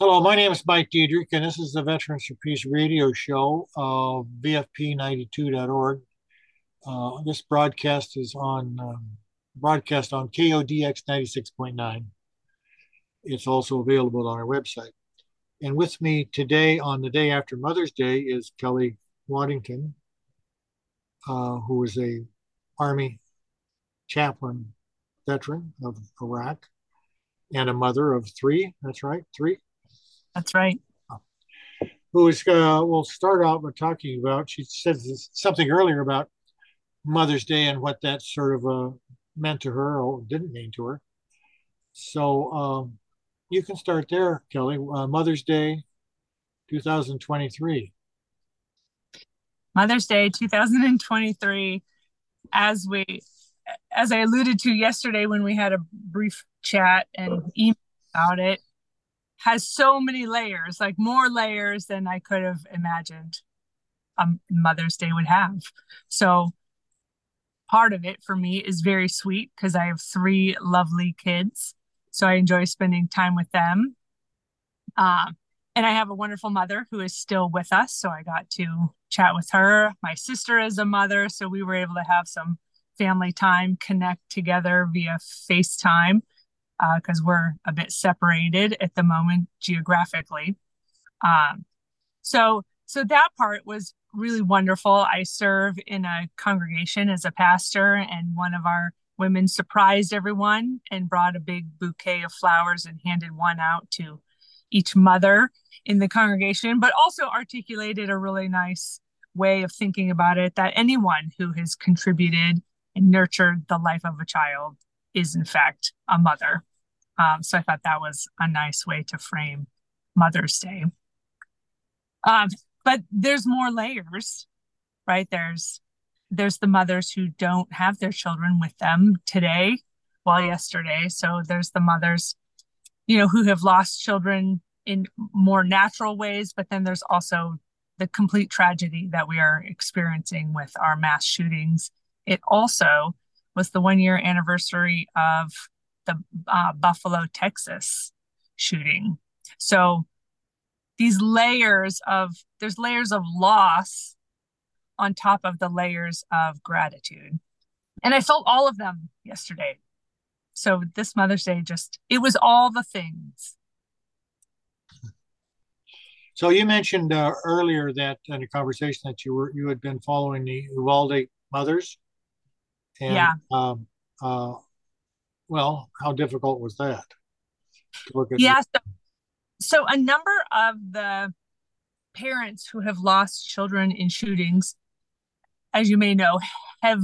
Hello, my name is Mike Diedrich, and this is the Veterans for Peace radio show of VFP92.org. Uh, this broadcast is on um, broadcast on KODX 96.9. It's also available on our website. And with me today, on the day after Mother's Day, is Kelly Waddington, uh, who is a Army chaplain veteran of Iraq and a mother of three. That's right, three. That's right. Who is, uh, we'll start out by talking about, she said something earlier about Mother's Day and what that sort of uh, meant to her or didn't mean to her. So um, you can start there, Kelly. Uh, Mother's Day 2023. Mother's Day 2023, as we, as I alluded to yesterday when we had a brief chat and email about it, has so many layers, like more layers than I could have imagined a Mother's Day would have. So part of it for me is very sweet because I have three lovely kids. So I enjoy spending time with them. Um, and I have a wonderful mother who is still with us. So I got to chat with her. My sister is a mother. So we were able to have some family time, connect together via FaceTime because uh, we're a bit separated at the moment geographically. Um, so so that part was really wonderful. I serve in a congregation as a pastor, and one of our women surprised everyone and brought a big bouquet of flowers and handed one out to each mother in the congregation, but also articulated a really nice way of thinking about it that anyone who has contributed and nurtured the life of a child is, in fact, a mother. Um, so I thought that was a nice way to frame Mother's Day. Um, but there's more layers, right? There's there's the mothers who don't have their children with them today, well, yesterday. So there's the mothers, you know, who have lost children in more natural ways, but then there's also the complete tragedy that we are experiencing with our mass shootings. It also was the one year anniversary of the uh, Buffalo, Texas shooting. So these layers of there's layers of loss on top of the layers of gratitude. And I felt all of them yesterday. So this Mother's Day just it was all the things. So you mentioned uh, earlier that in a conversation that you were you had been following the Uvalde mothers. And, yeah. Um, uh, well, how difficult was that? To look at yeah. So, so a number of the parents who have lost children in shootings, as you may know, have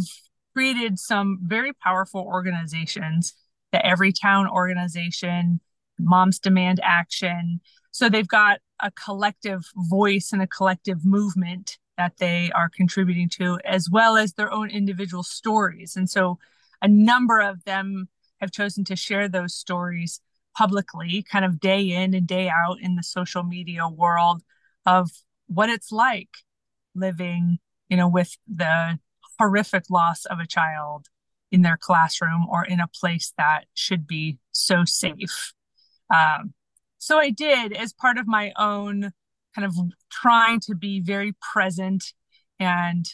created some very powerful organizations. The Everytown organization, Moms Demand Action. So they've got a collective voice and a collective movement that they are contributing to, as well as their own individual stories. And so a number of them have chosen to share those stories publicly, kind of day in and day out in the social media world of what it's like living, you know, with the horrific loss of a child in their classroom or in a place that should be so safe. Um, so I did, as part of my own kind of trying to be very present and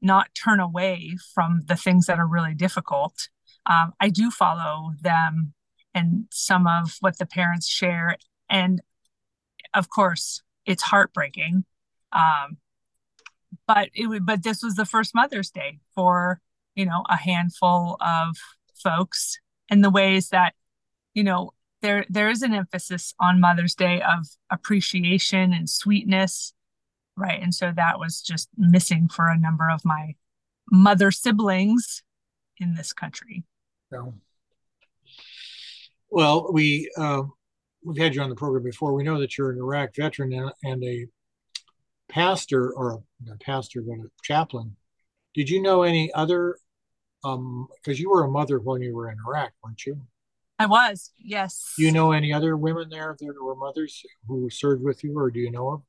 not turn away from the things that are really difficult um, I do follow them and some of what the parents share. And of course, it's heartbreaking. Um, but it would, but this was the first Mother's Day for, you know, a handful of folks and the ways that, you know, there, there is an emphasis on Mother's Day of appreciation and sweetness. Right. And so that was just missing for a number of my mother siblings in this country. So, well, we uh, we've had you on the program before. We know that you're an Iraq veteran and, a pastor, or a, a pastor, but a chaplain. Did you know any other? Because um, you were a mother when you were in Iraq, weren't you? I was, yes. Do you know any other women there that were mothers who served with you, or do you know of?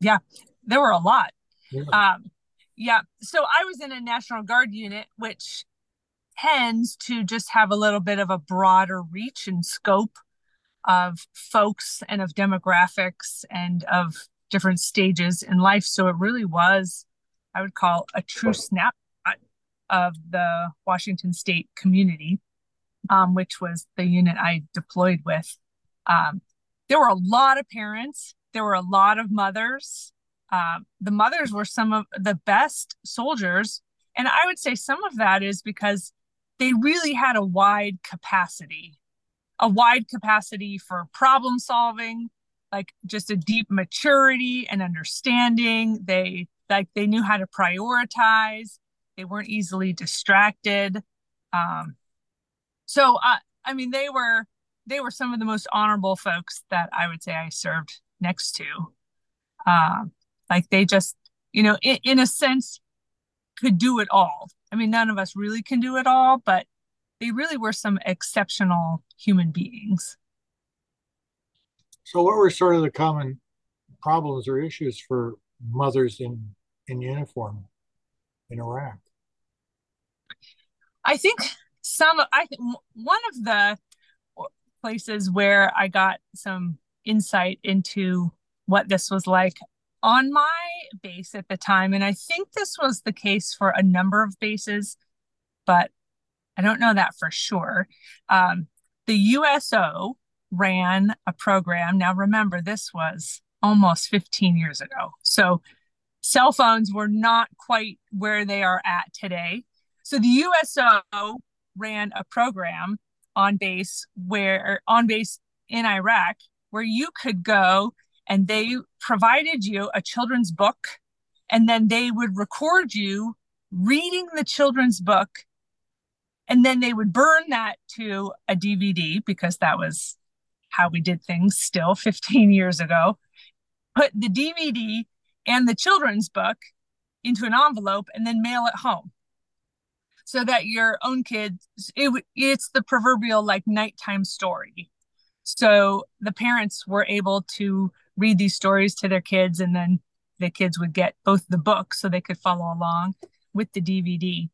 Yeah, there were a lot. Yeah. Um, yeah. So I was in a National Guard unit, which tends to just have a little bit of a broader reach and scope of folks and of demographics and of different stages in life. So it really was, I would call, a true snapshot of the Washington State community, um, which was the unit I deployed with. Um, there were a lot of parents, there were a lot of mothers. Um, the mothers were some of the best soldiers. And I would say some of that is because they really had a wide capacity, a wide capacity for problem solving, like just a deep maturity and understanding. They like they knew how to prioritize. They weren't easily distracted. Um, so uh, I mean, they were they were some of the most honorable folks that I would say I served next to. Um, like they just, you know, in, in a sense, could do it all. I mean, none of us really can do it all, but they really were some exceptional human beings. So, what were sort of the common problems or issues for mothers in in uniform in Iraq? I think some. I one of the places where I got some insight into what this was like on my base at the time. And I think this was the case for a number of bases, but I don't know that for sure. Um, the USO ran a program. Now, remember, this was almost 15 years ago. So cell phones were not quite where they are at today. So the USO ran a program on base where on base in Iraq where you could go and they provided you a children's book and then they would record you reading the children's book and then they would burn that to a DVD because that was how we did things still 15 years ago. Put the DVD and the children's book into an envelope and then mail it home so that your own kids it, it's the proverbial like nighttime story. So the parents were able to read these stories to their kids and then the kids would get both the book so they could follow along with the dvd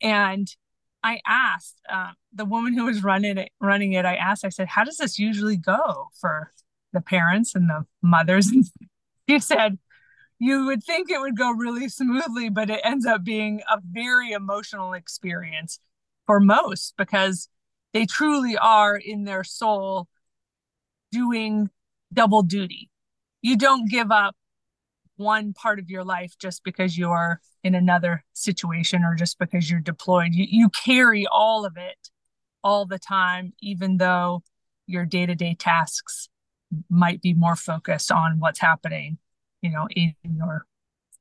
and i asked uh, the woman who was running it running it i asked i said how does this usually go for the parents and the mothers? And she said you would think it would go really smoothly, but it ends up being a very emotional experience for most because they truly are in their soul doing double duty. You don't give up one part of your life just because you're in another situation or just because you're deployed. You, you carry all of it all the time, even though your day to day tasks might be more focused on what's happening you know, in your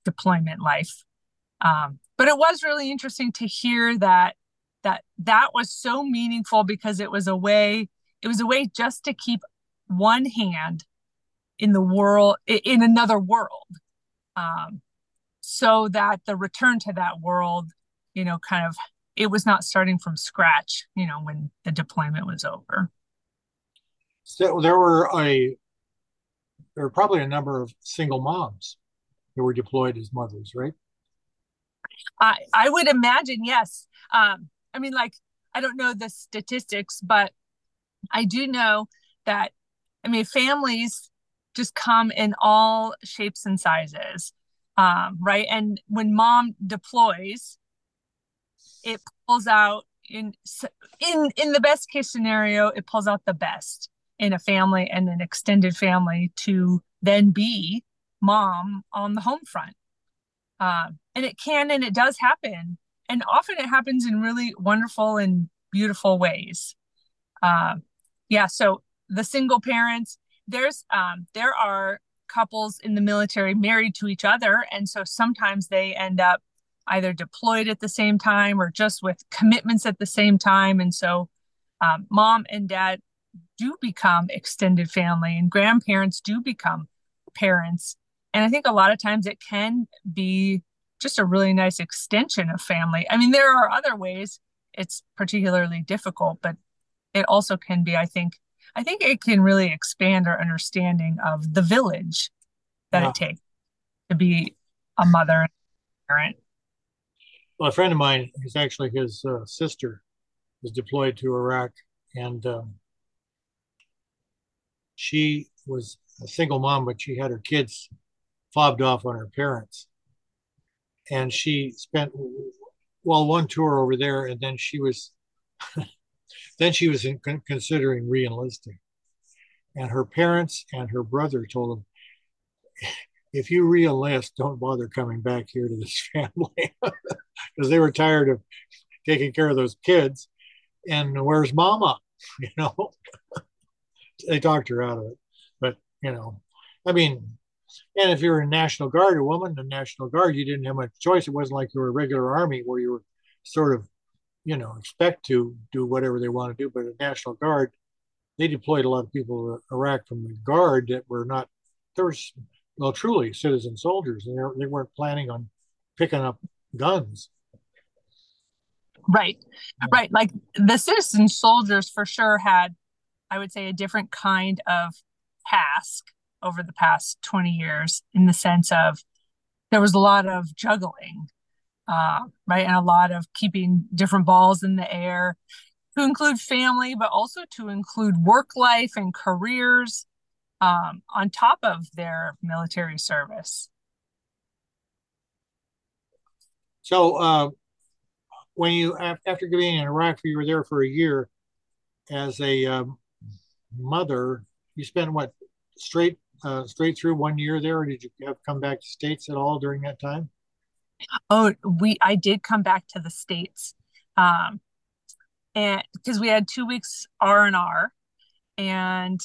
deployment life. Um, but it was really interesting to hear that that that was so meaningful because it was a way it was a way just to keep one hand in the world in another world um, so that the return to that world you know kind of it was not starting from scratch you know when the deployment was over so there were a there were probably a number of single moms who were deployed as mothers, right? I I would imagine yes. Um, I mean, like I don't know the statistics, but I do know that I mean families just come in all shapes and sizes, um, right? And when mom deploys, it pulls out in in in the best case scenario, it pulls out the best in a family and an extended family to then be mom on the home front. Um, and it can and it does happen. And often it happens in really wonderful and beautiful ways. Um, yeah, so the single parents, there's um, there are couples in the military married to each other, and so sometimes they end up either deployed at the same time or just with commitments at the same time. And so um, mom and dad do become extended family and grandparents do become parents. And I think a lot of times it can be just a really nice extension of family. I mean, there are other ways it's particularly difficult, but it also can be, I think, I think it can really expand our understanding of the village that yeah. it takes to be a mother and parent. Well, a friend of mine is actually his uh, sister was deployed to Iraq, and um, she was a single mom, but she had her kids fobbed off on her parents. And she spent well one tour over there, and then she was then she was in, considering reenlisting. And her parents and her brother told them, if you reenlist, don't bother coming back here to this family because they were tired of taking care of those kids. And where's mama? You know, they talked her out of it. But, you know, I mean, and if you're a National Guard, a woman in the National Guard, you didn't have much choice. It wasn't like you were a regular army where you were sort of, you know, expect to do whatever they want to do. But a National Guard, they deployed a lot of people to Iraq from the Guard that were not, there well, truly citizen soldiers, and they weren't planning on picking up guns. Right, right. Like the citizen soldiers for sure had, I would say, a different kind of task over the past 20 years in the sense of there was a lot of juggling, uh, right? And a lot of keeping different balls in the air to include family, but also to include work life and careers um, on top of their military service. So, uh, when you after being in Iraq, you were there for a year as a um, mother. You spent what straight uh, straight through one year there, or did you have come back to states at all during that time? Oh, we I did come back to the states, um, and because we had two weeks R and R, and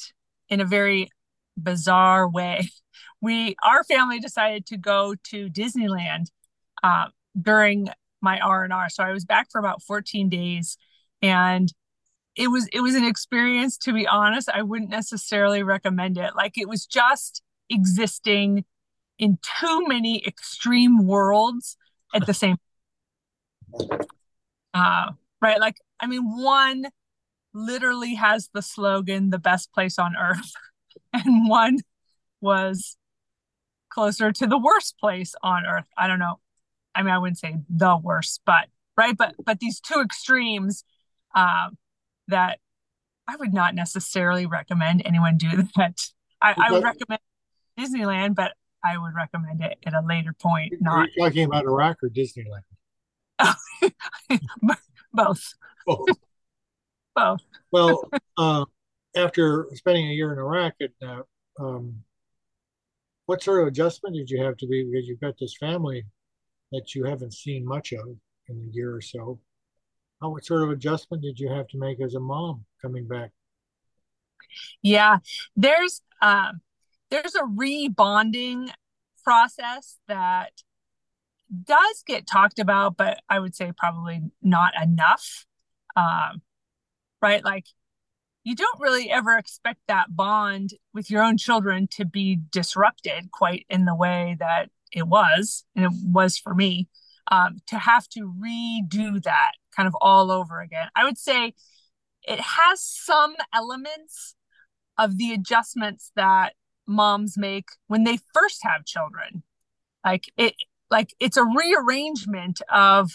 in a very bizarre way, we our family decided to go to Disneyland uh, during my R and R. So I was back for about 14 days, and it was it was an experience to be honest i wouldn't necessarily recommend it. Like it was just existing in too many extreme worlds at the same uh, right like i mean one literally has the slogan the best place on earth and one was closer to the worst place on earth. I don't know. I mean i wouldn't say the worst but right but but these two extremes um that I would not necessarily recommend anyone do that. I, I would recommend Disneyland, but I would recommend it at a later point. Not Are you talking about Iraq or Disneyland? Both. Both. Both. well, uh, after spending a year in Iraq, uh, um, what sort of adjustment did you have to be because you've got this family that you haven't seen much of in a year or so? What sort of adjustment did you have to make as a mom coming back? Yeah, there's um, there's a rebonding process that does get talked about, but I would say probably not enough. Um, right, like you don't really ever expect that bond with your own children to be disrupted quite in the way that it was, and it was for me. Um, to have to redo that kind of all over again. I would say it has some elements of the adjustments that moms make when they first have children. Like it like it's a rearrangement of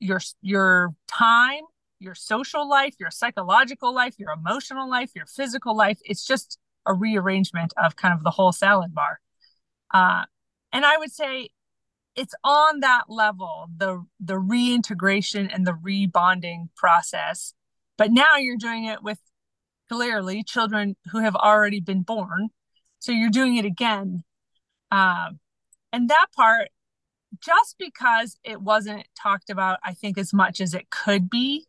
your your time, your social life, your psychological life, your emotional life, your physical life. It's just a rearrangement of kind of the whole salad bar. Uh, and I would say it's on that level the the reintegration and the rebonding process. But now you're doing it with clearly children who have already been born. So you're doing it again. Um, and that part just because it wasn't talked about i think as much as it could be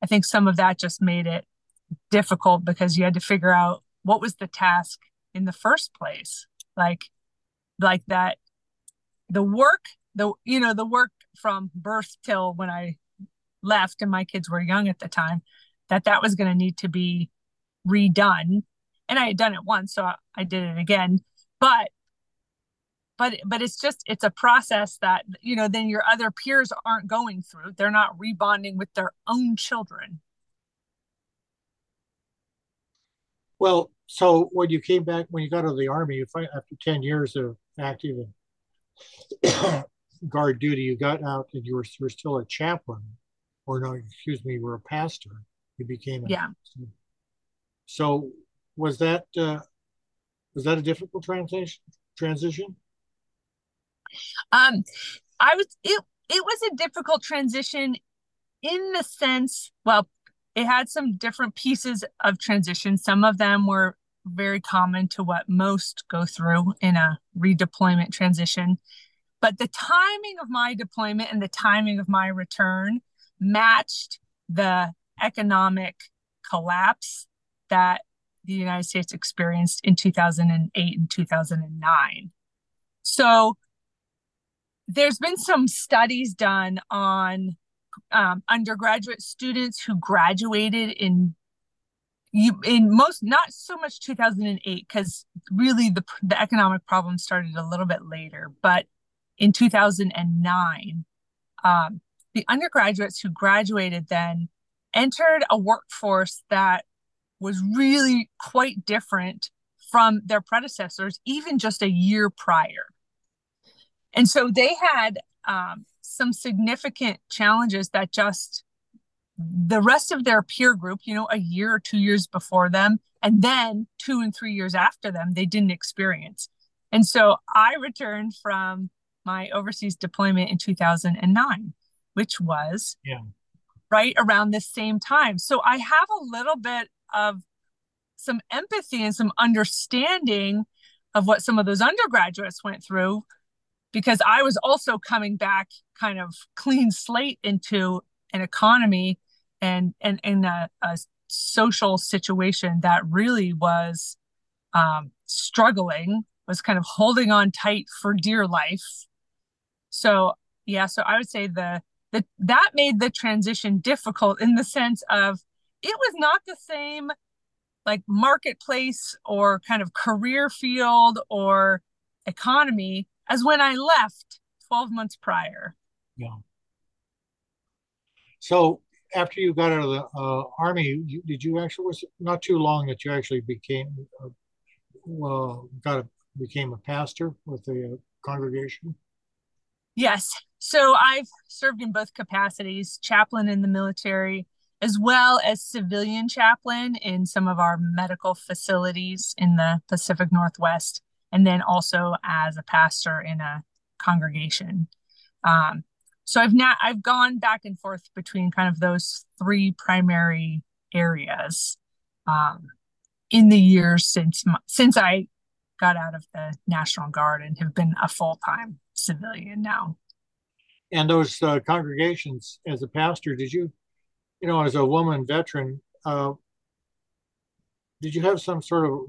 i think some of that just made it difficult because you had to figure out what was the task in the first place. Like like that the work the you know the work from birth till when i left and my kids were young at the time that that was going to need to be redone. And i had done it once so I, did it again. But but but it's just it's a process that you know then your other peers aren't going through. They're not rebonding with their own children. Well so when you came back when you got out of the army after 10 years of active guard duty, you got out and you were, you were still a chaplain, or no, excuse me, you were a pastor. You became a yeah. Pastor. So was that uh, Was that a difficult transition? Transition? Um, I was it. It was a difficult transition in the sense. Well, it had some different pieces of transition. Some of them were very common to what most go through in a redeployment transition. But the timing of my deployment and the timing of my return matched the economic collapse that the United States experienced in 2008 and 2009. So there's been some studies done on um, undergraduate students who graduated in you in most not so much 2008 because really the the economic problem started a little bit later but in 2009 um, the undergraduates who graduated then entered a workforce that was really quite different from their predecessors even just a year prior. And so they had um, some significant challenges that just the rest of their peer group, you know, a year or two years before them, and then two and three years after them, they didn't experience. And so I returned from my overseas deployment in 2009, which was yeah. right around the same time. So I have a little bit of some empathy and some understanding of what some of those undergraduates went through because I was also coming back kind of clean slate into an economy and and in a, a, social situation that really was um, struggling, was kind of holding on tight for dear life. So yeah, so I would say the that that made the transition difficult in the sense of it was not the same like marketplace or kind of career field or economy as when I left 12 months prior. Yeah. So after you got out of the uh, army, you, did you actually was not too long that you actually became uh, well got a, became a pastor with the uh, congregation? Yes. So I've served in both capacities, chaplain in the military, as well as civilian chaplain in some of our medical facilities in the Pacific Northwest, and then also as a pastor in a congregation. Um, so I've not I've gone back and forth between kind of those three primary areas um, in the years since since I got out of the National Guard and have been a full time civilian now. And those uh, congregations, as a pastor, did you, you know, as a woman veteran, uh, did you have some sort of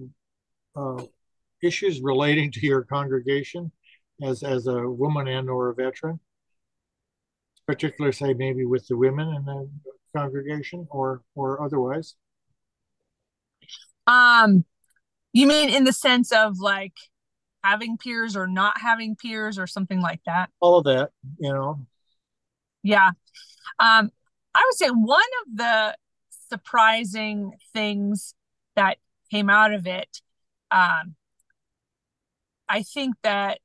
uh, issues relating to your congregation as as a woman and or a veteran? Particular, say maybe with the women in the congregation or or otherwise? Um, you mean in the sense of like having peers or not having peers or something like that? All of that, you know. Yeah. Um, I would say one of the surprising things that came out of it, um, I think that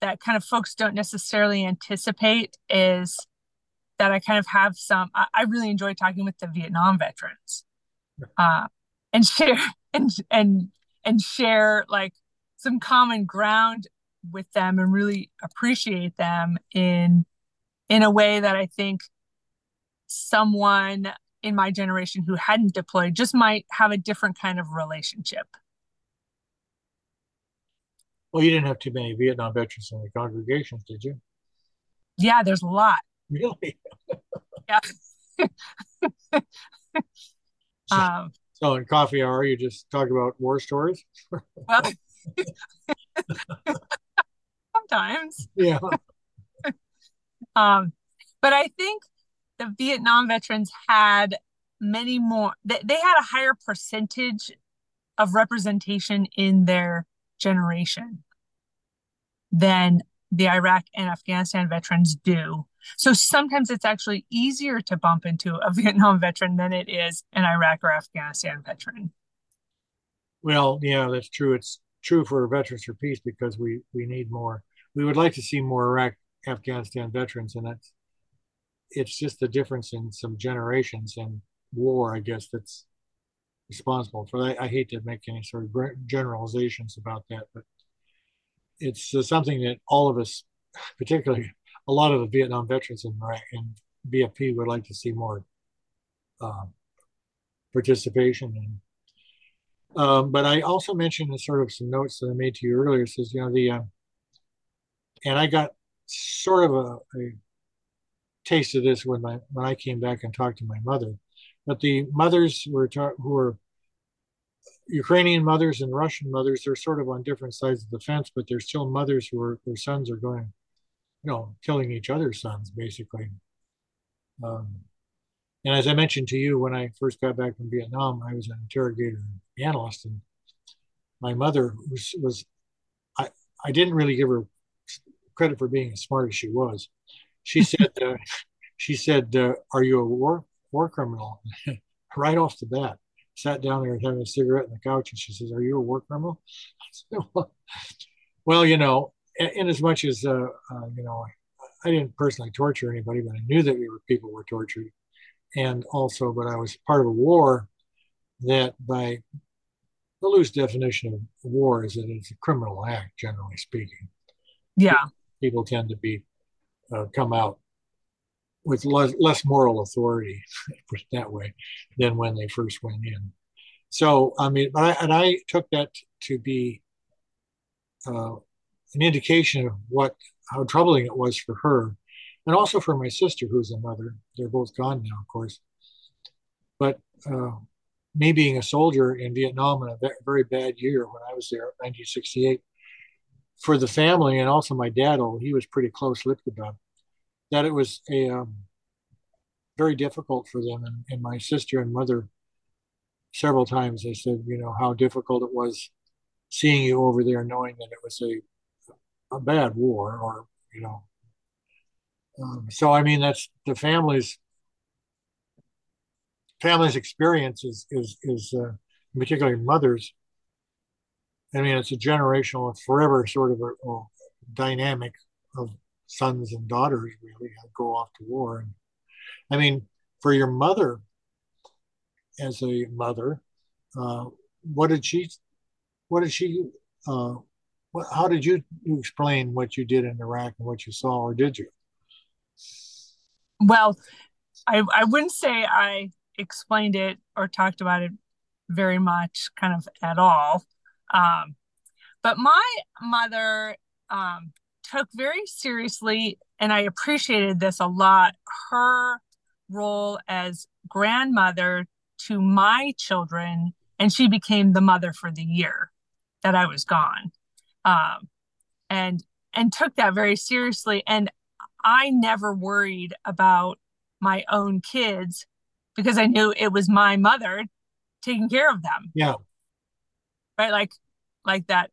that kind of folks don't necessarily anticipate is that I kind of have some. I, I really enjoy talking with the Vietnam veterans, uh, and share and and and share like some common ground with them, and really appreciate them in in a way that I think someone in my generation who hadn't deployed just might have a different kind of relationship. Well, you didn't have too many Vietnam veterans in the congregations, did you? Yeah, there's a lot. Really? yeah. so, um, so in coffee hour, you just talk about war stories? well, sometimes. Yeah. um, but I think the Vietnam veterans had many more, they, they had a higher percentage of representation in their generation than the Iraq and Afghanistan veterans do. So sometimes it's actually easier to bump into a Vietnam veteran than it is an Iraq or Afghanistan veteran. Well, yeah, that's true. It's true for Veterans for Peace because we we need more. We would like to see more Iraq, Afghanistan veterans, and that's it's just the difference in some generations and war. I guess that's responsible for that. I hate to make any sort of generalizations about that, but it's uh, something that all of us, particularly a lot of the Vietnam veterans in, in VFP, would like to see more uh, participation in. Um, but I also mentioned sort of some notes that I made to you earlier. Says, you know, the, uh, and I got sort of a, a taste of this when my when I came back and talked to my mother. But the mothers were ta- who were Ukrainian mothers and Russian mothers, they're sort of on different sides of the fence, but they're still mothers who are their sons are going, you know, killing each other's sons basically. Um, and as I mentioned to you, when I first got back from Vietnam, I was an interrogator and analyst, and my mother was was I I didn't really give her credit for being as smart as she was. She said, uh, she said, uh, "Are you a war war criminal?" right off the bat. Sat down there having a cigarette on the couch, and she says, "Are you a war criminal?" Said, well, you know, in, as much as uh, uh, you know, I didn't personally torture anybody, but I knew that we were people were tortured, and also, but I was part of a war that, by the loose definition of war, is that it's a criminal act, generally speaking. Yeah, people tend to be uh, come out with less, less moral authority, put it that way, than when they first went in. So, I mean, I, and I took that to be uh, an indication of what how troubling it was for her, and also for my sister, who's a mother. They're both gone now, of course. But uh, me being a soldier in Vietnam in a very bad year when I was there, 1968, for the family and also my dad, although he was pretty close-lipped about that it was a um, very difficult for them. And, and my sister and mother, several times, they said, you know, how difficult it was seeing you over there, knowing that it was a a bad war, or you know. Um, so I mean, that's the family's family's experience is is is uh, particularly mothers I mean, it's a generational, forever sort of a, a dynamic of sons and daughters really go off to war. And I mean, for your mother, as a mother, uh, what did she, what did she, uh, how did you, explain what you did in Iraq and what you saw, or did you? Well, I, I wouldn't say I explained it or talked about it very much, kind of at all. Um, but my mother um, took very seriously, and I appreciated this a lot, her role as grandmother to my children, and she became the mother for the year that I was gone. Um, and and took that very seriously. And I never worried about my own kids because I knew it was my mother taking care of them. Yeah. Right. Like like that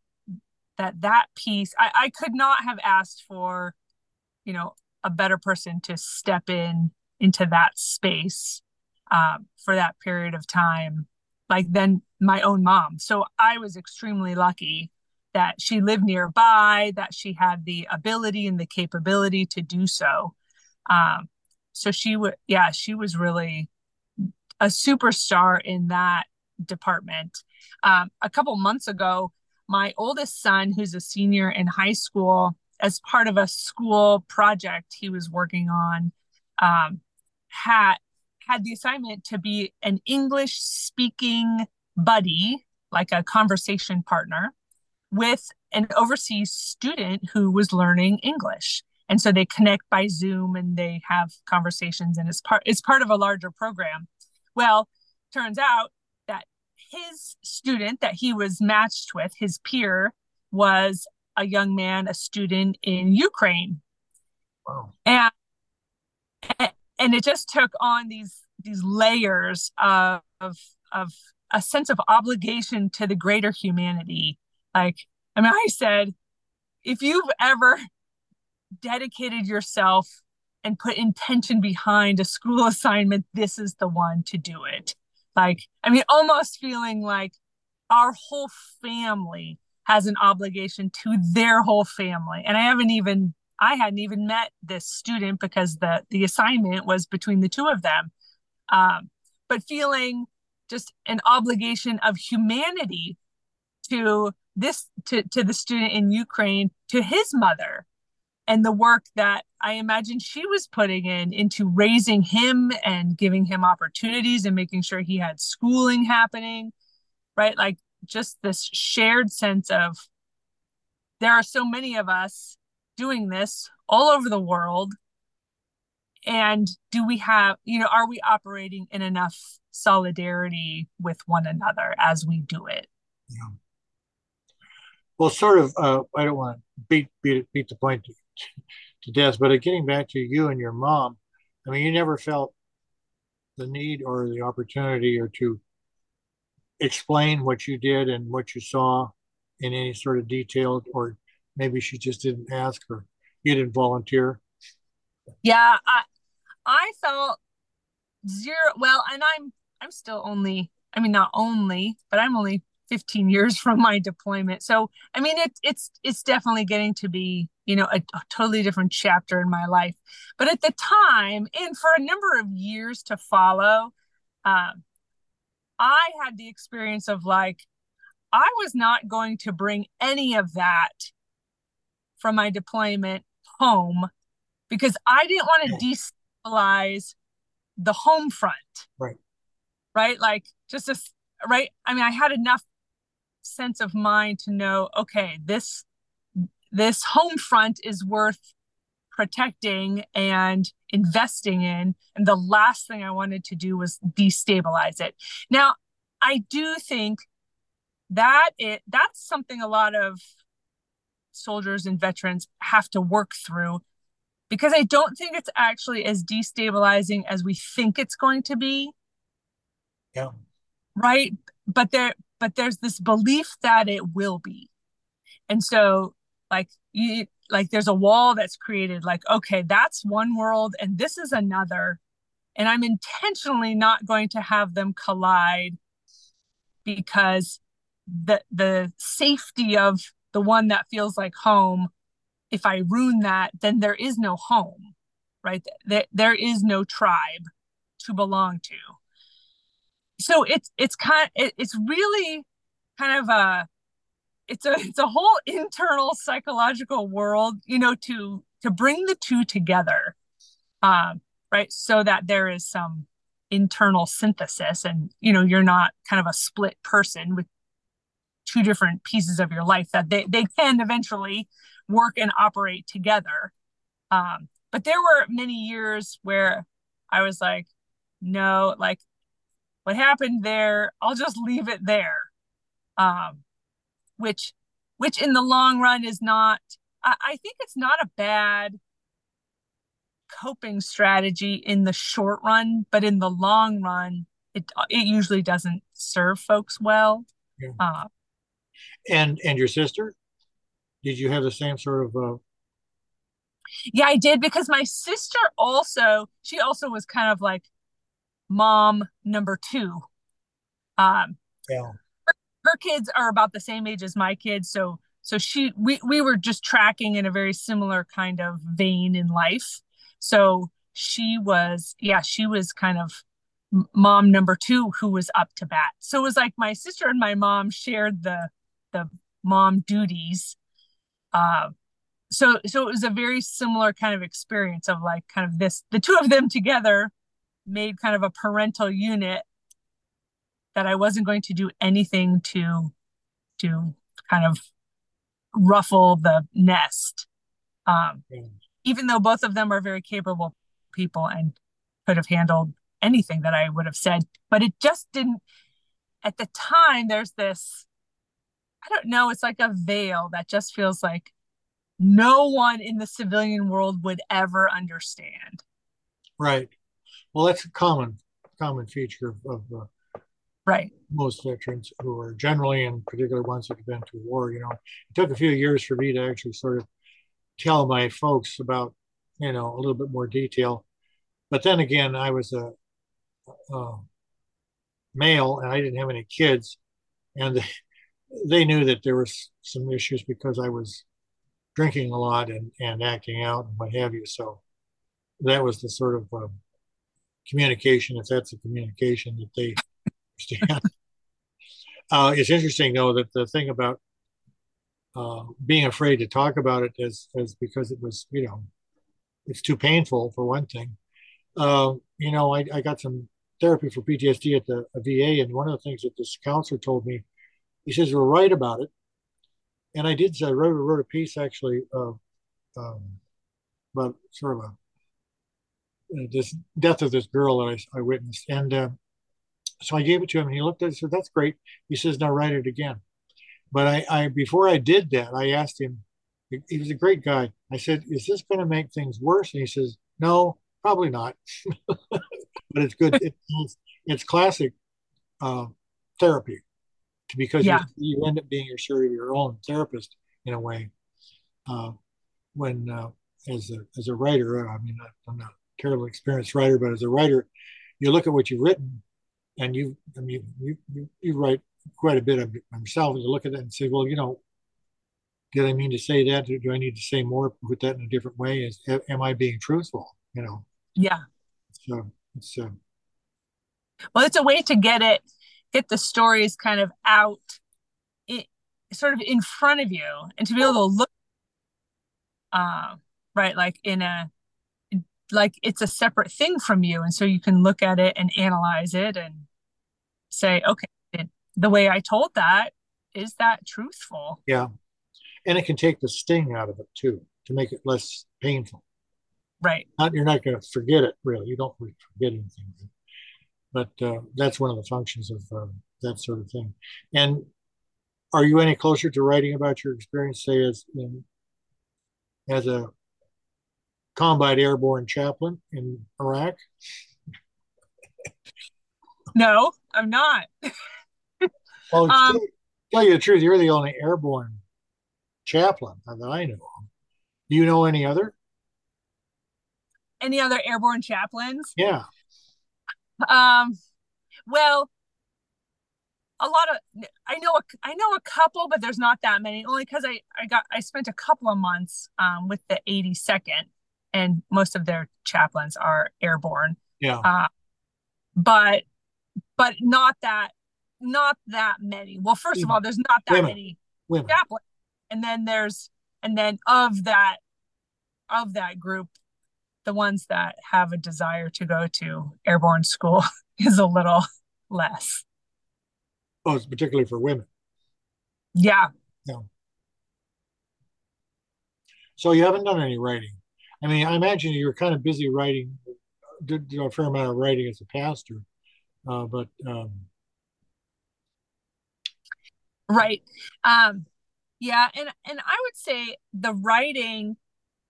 that that piece I, I could not have asked for you know a better person to step in into that space um, for that period of time like than my own mom so i was extremely lucky that she lived nearby that she had the ability and the capability to do so. Um, so she would yeah she was really a superstar in that department. Um, a couple months ago my oldest son, who's a senior in high school, as part of a school project he was working on, um, had had the assignment to be an English speaking buddy, like a conversation partner, with an overseas student who was learning English. And so they connect by Zoom and they have conversations, and it's part it's part of a larger program. Well, turns out that his student that he was matched with, his peer, was a young man, a student in Ukraine. Wow. And and it just took on these these layers of of a sense of obligation to the greater humanity. Like, I mean, I said, if you've ever dedicated yourself and put intention behind a school assignment, this is the one to do it. Like, I mean, almost feeling like our whole family has an obligation to their whole family. And I haven't even, I hadn't even met this student because the the assignment was between the two of them. Um, but feeling just an obligation of humanity to this to, to the student in Ukraine, to his mother, and the work that I imagine she was putting in into raising him and giving him opportunities and making sure he had schooling happening, right? Like just this shared sense of there are so many of us doing this all over the world and do we have you know are we operating in enough solidarity with one another as we do it yeah well sort of uh, i don't want to beat beat beat the point to, to death but uh, getting back to you and your mom i mean you never felt the need or the opportunity or to explain what you did and what you saw in any sort of detail or maybe she just didn't ask or you didn't volunteer? Yeah i i felt zero well and i'm i'm still only i mean not only but i'm only 15 years from my deployment so i mean it, it's it's definitely getting to be you know a, a totally different chapter in my life but at the time and for a number of years to follow um, i had the experience of like i was not going to bring any of that from my deployment home because I didn't want to destabilize the home front. Right. Right. Like just a right. I mean, I had enough sense of mind to know, okay, this this home front is worth protecting and investing in. And the last thing I wanted to do was destabilize it. Now, I do think that it that's something a lot of soldiers and veterans have to work through because I don't think it's actually as destabilizing as we think it's going to be. Yeah. Right. But there, but there's this belief that it will be. And so, like, you, like, there's a wall that's created, like, okay, that's one world and this is another. And I'm intentionally not going to have them collide because the the safety of the one that feels like home if i ruin that then there is no home right there, there is no tribe to belong to so it's it's kind it, it's really kind of a it's a it's a whole internal psychological world you know to to bring the two together um right so that there is some internal synthesis and you know you're not kind of a split person with two different pieces of your life that they, they can eventually work and operate together. Um, but there were many years where I was like, no, like what happened there, I'll just leave it there. Um, which, which in the long run is not, I, I think it's not a bad coping strategy in the short run, but in the long run, it, it usually doesn't serve folks well. Yeah. Uh, and and your sister, did you have the same sort of? Uh... Yeah, I did because my sister also she also was kind of like mom number two. Um, yeah. Her, her kids are about the same age as my kids, so so she we we were just tracking in a very similar kind of vein in life. So she was yeah she was kind of mom number two who was up to bat. So it was like my sister and my mom shared the the mom duties. Uh, so so it was a very similar kind of experience of like kind of this the two of them together made kind of a parental unit that I wasn't going to do anything to to kind of ruffle the nest. Um, even though both of them are very capable people and could have handled anything that I would have said, but it just didn't. At the time, there's this I don't know, it's like a veil that just feels like no one in the civilian world would ever understand. Right. Well, that's a common common feature of, of uh, right most veterans who are generally, and particularly ones that have been to war. You know, it took a few years for me to actually sort of tell my folks about you know a little bit more detail. But then again, I was a, a male and I didn't have any kids, and they knew that there was some issues because I was drinking a lot and, and acting out and what have you. So that was the sort of um, communication, if that's a communication that they understand. uh, it's interesting though that the thing about uh, being afraid to talk about it is is because it was you know it's too painful for one thing. Uh, you know, I, I got some therapy for PTSD at the VA, and one of the things that this counselor told me, he says, "We're right about it," and I did. I wrote, wrote a piece actually um, about sort of a this death of this girl that I, I witnessed, and uh, so I gave it to him, and he looked at it and said, "That's great." He says, "Now write it again." But I, I before I did that, I asked him. He was a great guy. I said, "Is this going to make things worse?" And he says, "No, probably not." but it's good. It's, it's classic uh, therapy because yeah. you, you, end up being your sort of your own therapist in a way. Uh, when uh, as a as a writer, I mean, I'm not a terribly experienced writer, but as a writer, you look at what you've written, and you I mean you you, you write quite a bit of myself and you look at it and say, well, you know, did I mean to say that? Do I need to say more? Put that in a different way? Is am I being truthful? You know? Yeah. So it's uh, well, it's a way to get it, get the stories kind of out, it, sort of in front of you, and to be able to look, uh, right, like in a, like it's a separate thing from you, and so you can look at it and analyze it and say, okay, the way I told that is that truthful. Yeah. And it can take the sting out of it too to make it less painful. Right. Not you're not going to forget it really. You don't forget anything. But uh, that's one of the functions of uh, that sort of thing. And are you any closer to writing about your experience, say, as in, as a combat airborne chaplain in Iraq? No, I'm not. Well, um, tell you the truth, you're the only airborne chaplain that I know of. Do you know any other? Any other airborne chaplains? Yeah. Um. Well, a lot of I know a, I know a couple, but there's not that many. Only because I I got I spent a couple of months um, with the 82nd, and most of their chaplains are airborne. Yeah. Uh, but but not that not that many. Well, first of all, there's not that Women. many Women. chaplains, and then there's and then of that of that group, the ones that have a desire to go to airborne school is a little less. Oh, it's particularly for women. Yeah. Yeah. So you haven't done any writing. I mean, I imagine you're kind of busy writing, did a fair amount of writing as a pastor, uh, but um, right. Um yeah and and i would say the writing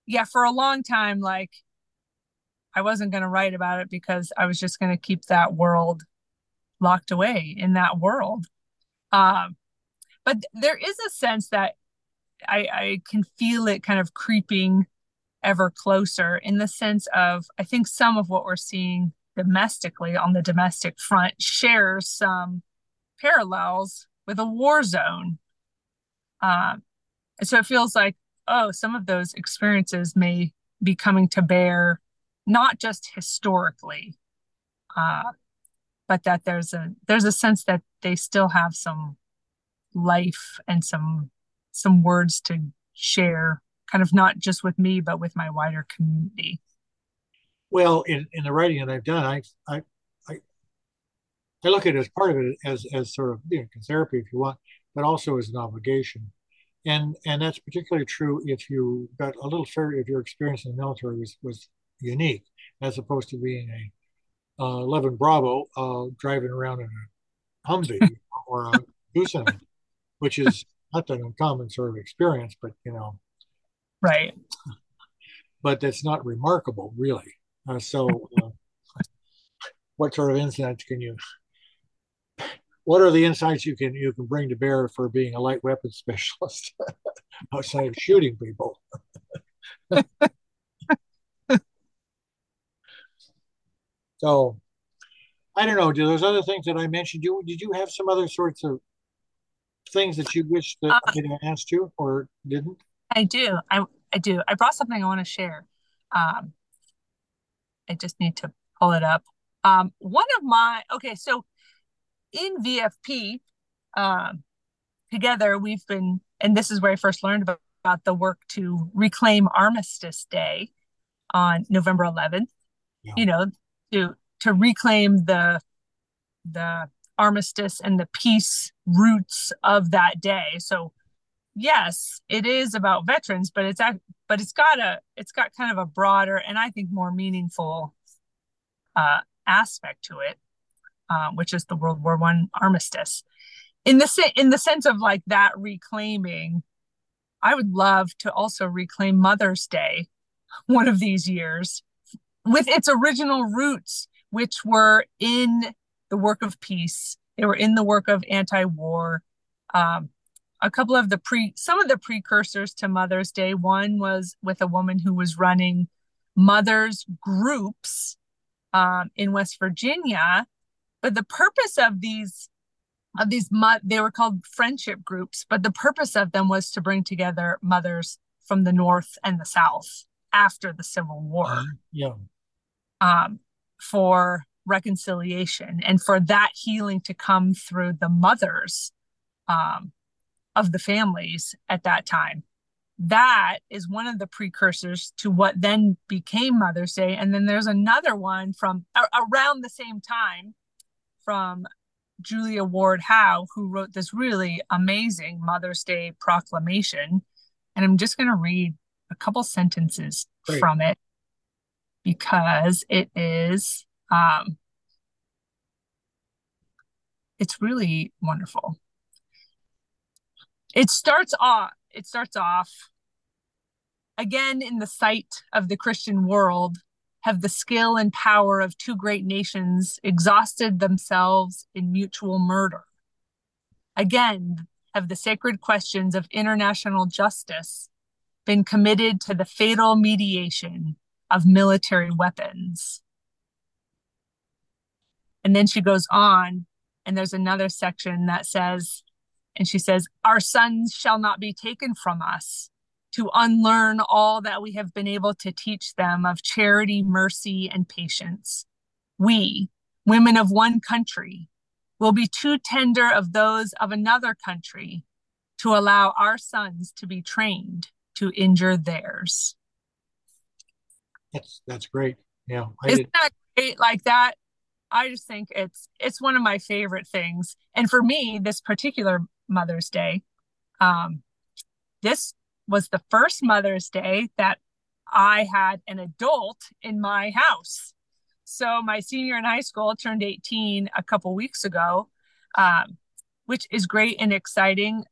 yeah for a long time like i wasn't going to write about it because i was just going to keep that world locked away in that world. Um but there is a sense that i i can feel it kind of creeping ever closer in the sense of i think some of what we're seeing domestically on the domestic front shares some parallels with a war zone. Um, so it feels like, oh, some of those experiences may be coming to bear, not just historically, uh, but that there's a there's a sense that they still have some life and some some words to share, kind of not just with me, but with my wider community. Well, in, in the writing that I've done, I, I I look at it as part of it as as sort of you know, therapy if you want, but also as an obligation, and and that's particularly true if you got a little fair if your experience in the military was was unique as opposed to being a uh, 11 Bravo uh, driving around in a Humvee or a Tucson, which is not that uncommon sort of experience, but you know, right. But that's not remarkable, really. Uh, so, uh, what sort of insights can you what are the insights you can you can bring to bear for being a light weapons specialist outside of shooting people? so I don't know. Do those other things that I mentioned? You did you have some other sorts of things that you wish that uh, I had asked you or didn't? I do. I I do. I brought something I want to share. Um, I just need to pull it up. Um, one of my okay, so in VFP, um, together we've been, and this is where I first learned about, about the work to reclaim Armistice Day on November 11th. Yeah. You know, to to reclaim the the armistice and the peace roots of that day. So yes, it is about veterans, but it's but it's got a it's got kind of a broader and I think more meaningful uh, aspect to it, um, which is the World War One armistice. In the in the sense of like that reclaiming, I would love to also reclaim Mother's Day, one of these years, with its original roots, which were in the work of peace. They were in the work of anti-war. Um, a couple of the pre some of the precursors to Mother's Day. One was with a woman who was running mothers groups um, in West Virginia, but the purpose of these of these they were called friendship groups, but the purpose of them was to bring together mothers from the North and the South after the Civil War. Uh, yeah. Um, for reconciliation and for that healing to come through the mothers um, of the families at that time. That is one of the precursors to what then became Mother's Day. And then there's another one from around the same time from Julia Ward Howe, who wrote this really amazing Mother's Day proclamation. And I'm just going to read a couple sentences Great. from it because it is um, it's really wonderful it starts off it starts off again in the sight of the christian world have the skill and power of two great nations exhausted themselves in mutual murder. Again have the sacred questions of international justice been committed to the fatal mediation of military weapons. And then she goes on and there's another section that says and she says, Our sons shall not be taken from us to unlearn all that we have been able to teach them of charity, mercy, and patience. We, women of one country, will be too tender of those of another country to allow our sons to be trained to injure theirs. That's that's great. Yeah. I Isn't that great? Like that. I just think it's it's one of my favorite things. And for me, this particular Mother's Day. Um, this was the first Mother's Day that I had an adult in my house. So my senior in high school turned 18 a couple weeks ago, um, which is great and exciting,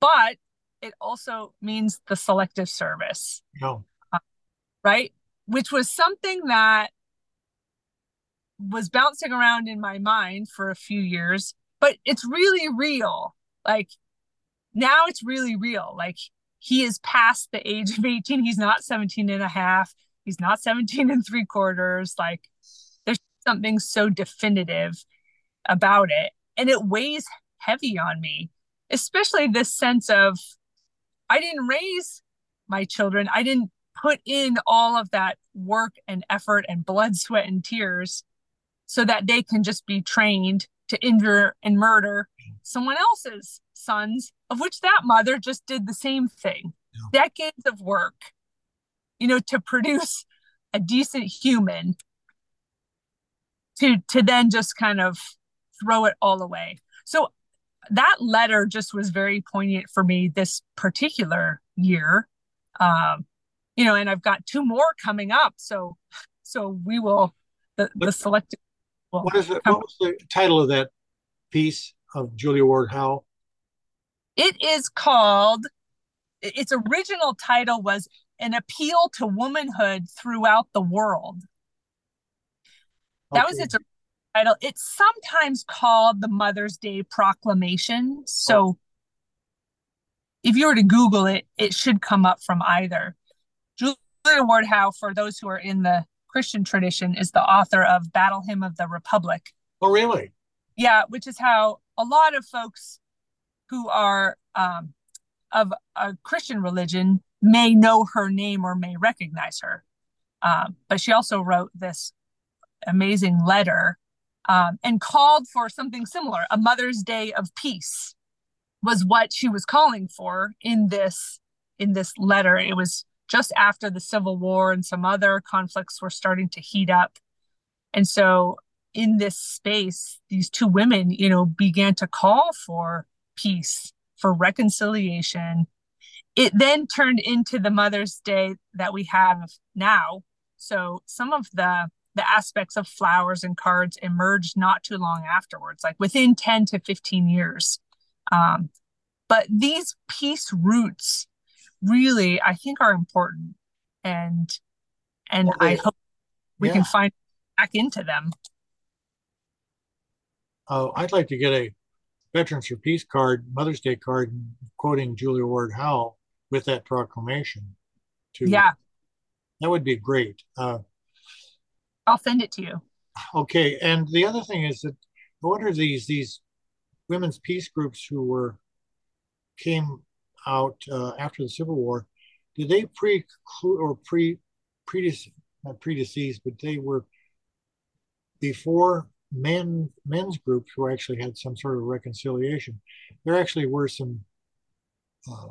but it also means the selective service. No. Uh, right? Which was something that was bouncing around in my mind for a few years, but it's really real like now it's really real. Like he is past the age of 18 he's not 17 and a half. He's not 17 and three quarters. Like there's something so definitive about it. And it weighs heavy on me especially this sense of i didn't raise my children. I didn't put in all of that work and effort and blood sweat and tears so that they can just be trained to injure and murder someone else's sons, of which that mother just did the same thing. Yeah. Decades of work, you know, to produce a decent human to to then just kind of throw it all away. So that letter just was very poignant for me this particular year. Um, you know, and I've got two more coming up. So so we will the, the selected what is it? What was the title of that piece of Julia Ward Howe? It is called. Its original title was "An Appeal to Womanhood Throughout the World." That okay. was its title. It's sometimes called the Mother's Day Proclamation. So, oh. if you were to Google it, it should come up from either. Julia Ward Howe, for those who are in the Christian tradition, is the author of Battle Hymn of the Republic. Oh, really? Yeah, which is how a lot of folks who are um, of a Christian religion may know her name or may recognize her. Um, but she also wrote this amazing letter um, and called for something similar. A Mother's Day of Peace was what she was calling for in this in this letter. It was just after the Civil War and some other conflicts were starting to heat up, and so in this space, these two women, you know, began to call for peace, for reconciliation. It then turned into the Mother's Day that we have now. So some of the the aspects of flowers and cards emerged not too long afterwards, like within 10 to 15 years. Um, but these peace roots really, I think, are important. And and okay. I hope we yeah. can find back into them. Uh, I'd like to get a Veterans for Peace card, Mother's Day card, quoting Julia Ward Howe with that proclamation. To, yeah, that would be great. Uh, I'll send it to you. Okay, and the other thing is that I wonder these these women's peace groups who were came out uh, after the Civil War, did they preclude or pre predecease not predecease, but they were before men men's groups who actually had some sort of reconciliation. There actually were some uh,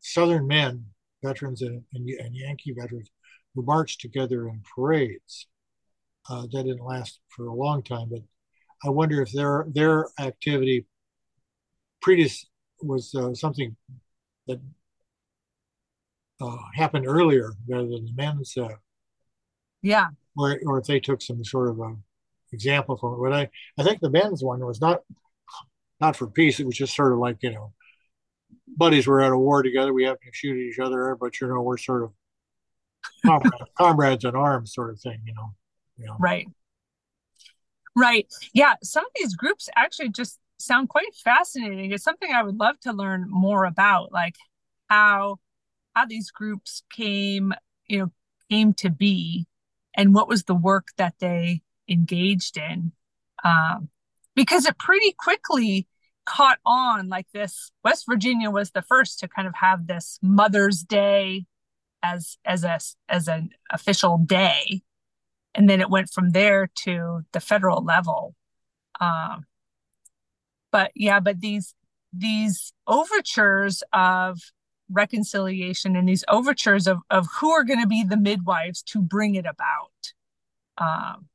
Southern men, veterans and, and, and Yankee veterans, who marched together in parades uh, that didn't last for a long time, but I wonder if their their activity predis was uh, something that uh, happened earlier rather than the men's. Uh, yeah. Or, or if they took some sort of a example from it. But I, I think the men's one was not not for peace. It was just sort of like you know, buddies were at a war together. We have to shoot each other, but you know, we're sort of comrades, comrades in arms, sort of thing. You know. Right. Right. Yeah. Some of these groups actually just sound quite fascinating. It's something I would love to learn more about, like how how these groups came, you know, came to be, and what was the work that they engaged in. Um, because it pretty quickly caught on like this. West Virginia was the first to kind of have this Mother's Day as as a as an official day and then it went from there to the federal level um, but yeah but these these overtures of reconciliation and these overtures of, of who are going to be the midwives to bring it about um,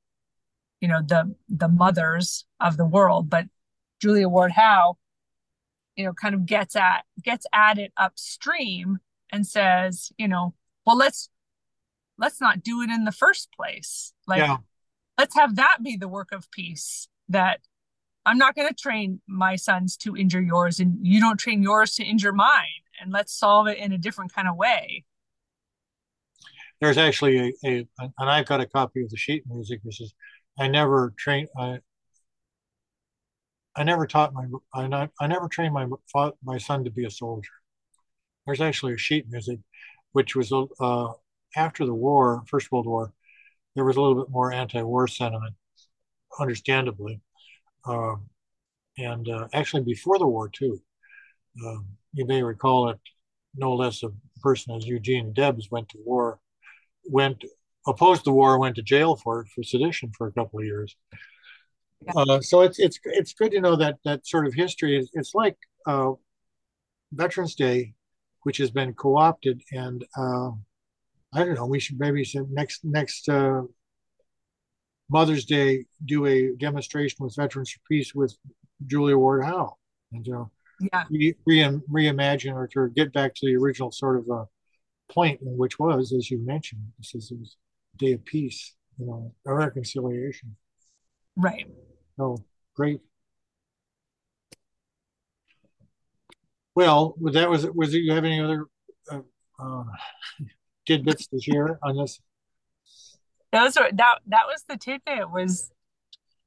you know the the mothers of the world but julia ward howe you know kind of gets at gets at it upstream and says you know well let's let's not do it in the first place. Like, yeah. let's have that be the work of peace. That I'm not going to train my sons to injure yours, and you don't train yours to injure mine. And let's solve it in a different kind of way. There's actually a, a and I've got a copy of the sheet music. This is, I never trained. I, I never taught my I, not, I never trained my my son to be a soldier. There's actually a sheet music, which was uh, after the war, First World War, there was a little bit more anti-war sentiment, understandably, um, and uh, actually before the war too. Um, you may recall that no less a person as Eugene Debs went to war, went opposed the war, went to jail for for sedition for a couple of years. Uh, so it's it's it's good to know that that sort of history is it's like uh, Veterans Day, which has been co-opted and uh, I don't know. We should maybe say next next uh, Mother's Day do a demonstration with Veterans for Peace with Julia Ward Howe, and uh, yeah, re, re, reimagine or to get back to the original sort of uh, point, which was, as you mentioned, this is day of peace, you know, a reconciliation. Right. Oh, great. Well, that was was it. You have any other? Uh, uh, tidbits to share on this? Those were that that was the tidbit was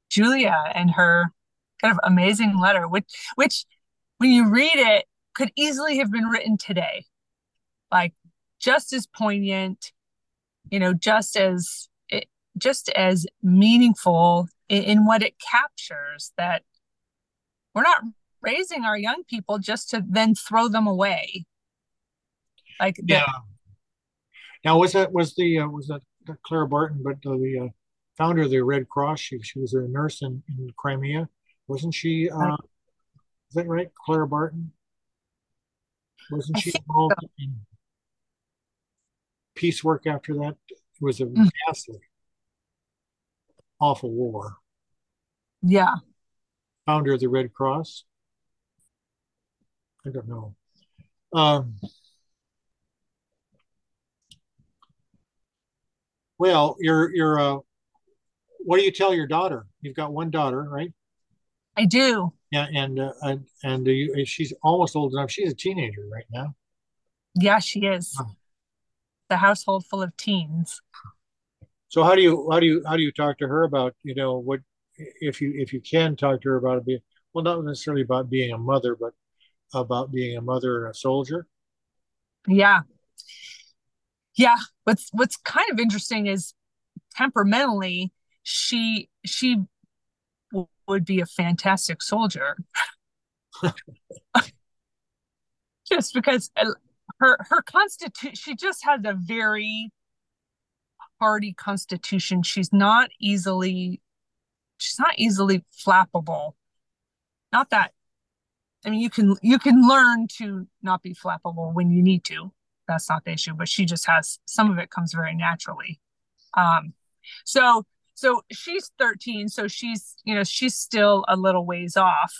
Julia and her kind of amazing letter, which which when you read it could easily have been written today. Like just as poignant, you know, just as it, just as meaningful in, in what it captures that we're not raising our young people just to then throw them away. Like yeah, now, was that was the uh, was that Clara Barton, but the uh, founder of the Red Cross. She, she was a nurse in, in Crimea. Wasn't she? Uh, is that right? Clara Barton? Wasn't I she involved so. in peace work after that? It was a Mm, ghastly, awful war. yeah. Founder of the Red Cross. I don't know. Um, well, you're you're uh, what do you tell your daughter? You've got one daughter, right? I do. Yeah, and uh, and and you, she's almost old enough. She's a teenager right now. Yeah, she is. The household full of teens. So how do you how do you how do you talk to her about you know what if you if you can talk to her about it being well not necessarily about being a mother but about being a mother and a soldier. Yeah. Yeah. What's what's kind of interesting is temperamentally, she she w- would be a fantastic soldier just because her her constitution she just has a very hardy constitution. She's not easily she's not easily flappable. Not that I mean you can you can learn to not be flappable when you need to. That's not the issue, but she just has some of it comes very naturally. Um so so she's 13, so she's you know she's still a little ways off.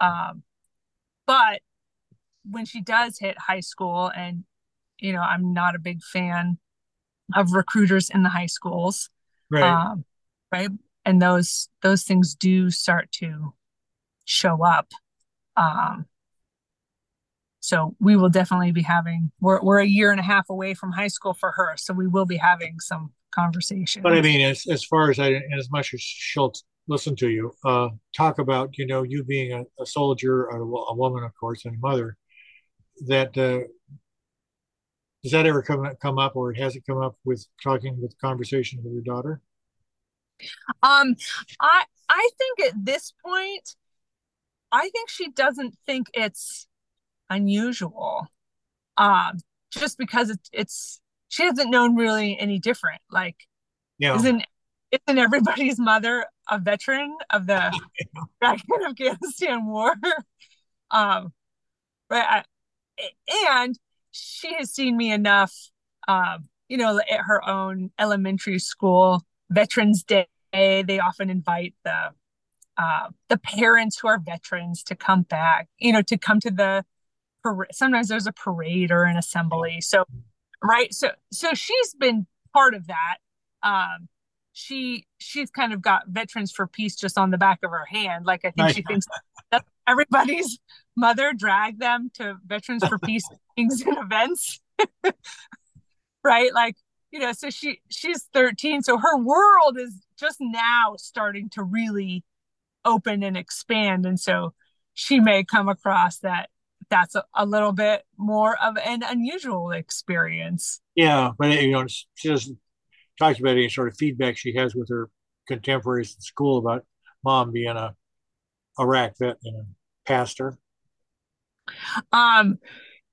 Um but when she does hit high school and you know I'm not a big fan of recruiters in the high schools Right. um, right and those those things do start to show up um, so we will definitely be having we're, we're a year and a half away from high school for her so we will be having some conversation. But I mean, as as far as I as much as she'll listen to you, uh, talk about you know you being a, a soldier, a, a woman, of course, and a mother. That uh, does that ever come come up, or has it come up with talking with conversation with your daughter? um i i think at this point i think she doesn't think it's unusual um just because it's it's she hasn't known really any different like Yeah, isn't isn't everybody's mother a veteran of the Iraq and Afghanistan war? Um, right. I, and she has seen me enough, um, you know, at her own elementary school, Veterans Day, they often invite the uh, the parents who are veterans to come back, you know, to come to the parade. Sometimes there's a parade or an assembly. So right so so she's been part of that um she she's kind of got veterans for peace just on the back of her hand like i think right. she thinks everybody's mother dragged them to veterans for peace things and events. Right? Like you know so she she's 13 so her world is just now starting to really open and expand and so she may come across that that's a, a little bit more of an unusual experience. Yeah, but you know, she doesn't talk about any sort of feedback she has with her contemporaries in school about mom being a Iraq vet and a pastor. Um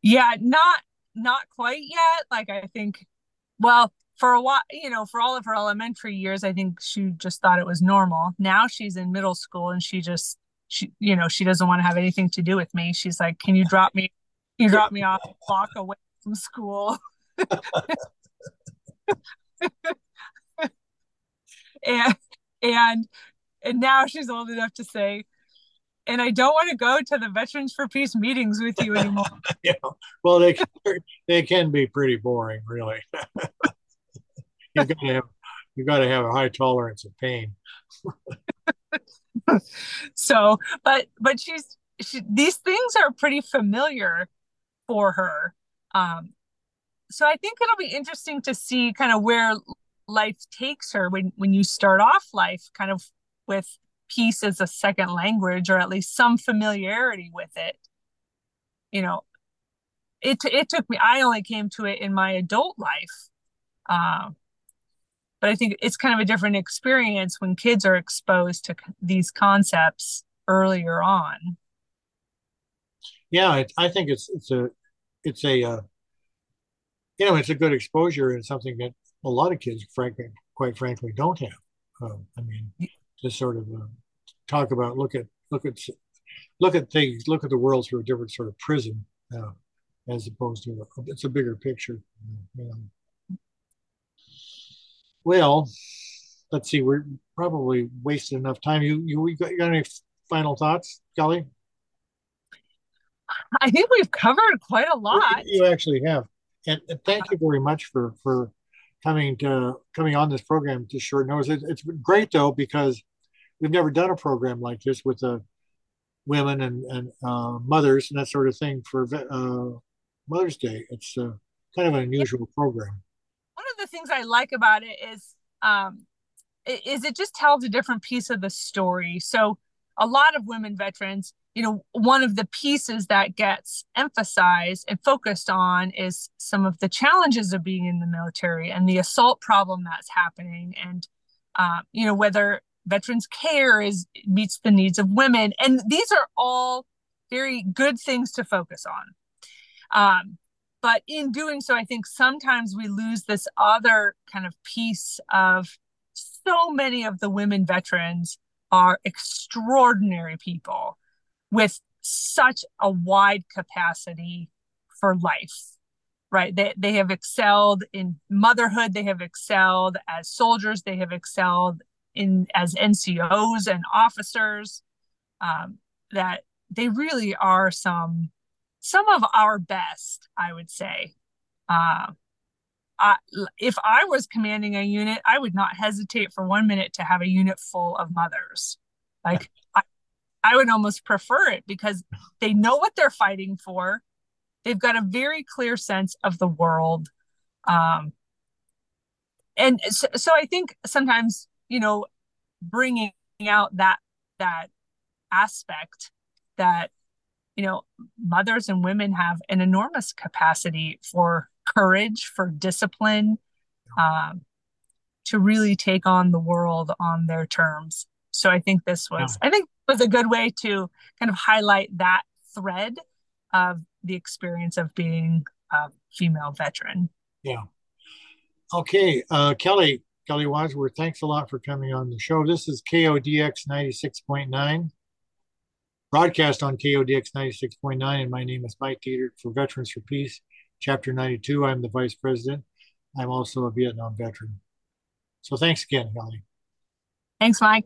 yeah not not quite yet. Like i think well for a while you know for all of her elementary years i think she just thought it was normal. Now she's in middle school and she just she you know she doesn't want to have anything to do with me. She's like can you drop me you drop me off a block away from school? And and and now she's old enough to say and i don't want to go to the veterans for peace meetings with you anymore Yeah, well, they they can be pretty boring, really. You got to have you got to have a high tolerance of pain. so but but she's she, these things are pretty familiar for her um so i think it'll be interesting to see kind of where life takes her when when you start off life kind of with peace as a second language or at least some familiarity with it you know it it took me i only came to it in my adult life um but i think it's kind of a different experience when kids are exposed to these concepts earlier on Yeah, it, I think it's it's a it's a uh, you know it's a good exposure and something that a lot of kids, frankly, quite frankly, don't have. Uh, I mean, to sort of uh, talk about look at look at look at things, look at the world through a different sort of prism, uh, as opposed to a, it's a bigger picture. You know. Well, let's see, we're probably wasted enough time. You you, you got, you got any final thoughts, Kelly? I think we've covered quite a lot. You actually have, and, and thank you very much for for coming to coming on this program to short notice. It, it's great though because we've never done a program like this with uh, women and and uh, mothers and that sort of thing for uh, Mother's Day. It's uh, kind of an unusual program. One of the things I like about it is um, is it just tells a different piece of the story. So a lot of women veterans you know, one of the pieces that gets emphasized and focused on is some of the challenges of being in the military and the assault problem that's happening, and uh, you know whether veterans care is meets the needs of women, and these are all very good things to focus on. Um, but in doing so, I think sometimes we lose this other kind of piece of so many of the women veterans are extraordinary people with such a wide capacity for life right? They, they have excelled in motherhood. They have excelled as soldiers. They have excelled in as ncos and officers um, that they really are some some of our best i would say uh, I, if i was commanding a unit i would not hesitate for one minute to have a unit full of mothers like I I would almost prefer it because they know what they're fighting for. They've got a very clear sense of the world. Um, and so, so I think sometimes, you know, bringing out that, that aspect that, you know, mothers and women have an enormous capacity for courage, for discipline, um, to really take on the world on their terms. So I think this was, yeah. I think was a good way to kind of highlight that thread of the experience of being a female veteran. Yeah. Okay. Uh, Kelly, Kelly Wadsworth, thanks a lot for coming on the show. This is KODX 96.9, broadcast on KODX 96.9. And my name is Mike Dietert for Veterans for Peace, Chapter 92. I'm the vice president. I'm also a Vietnam veteran. So thanks again, Kelly. Thanks, Mike.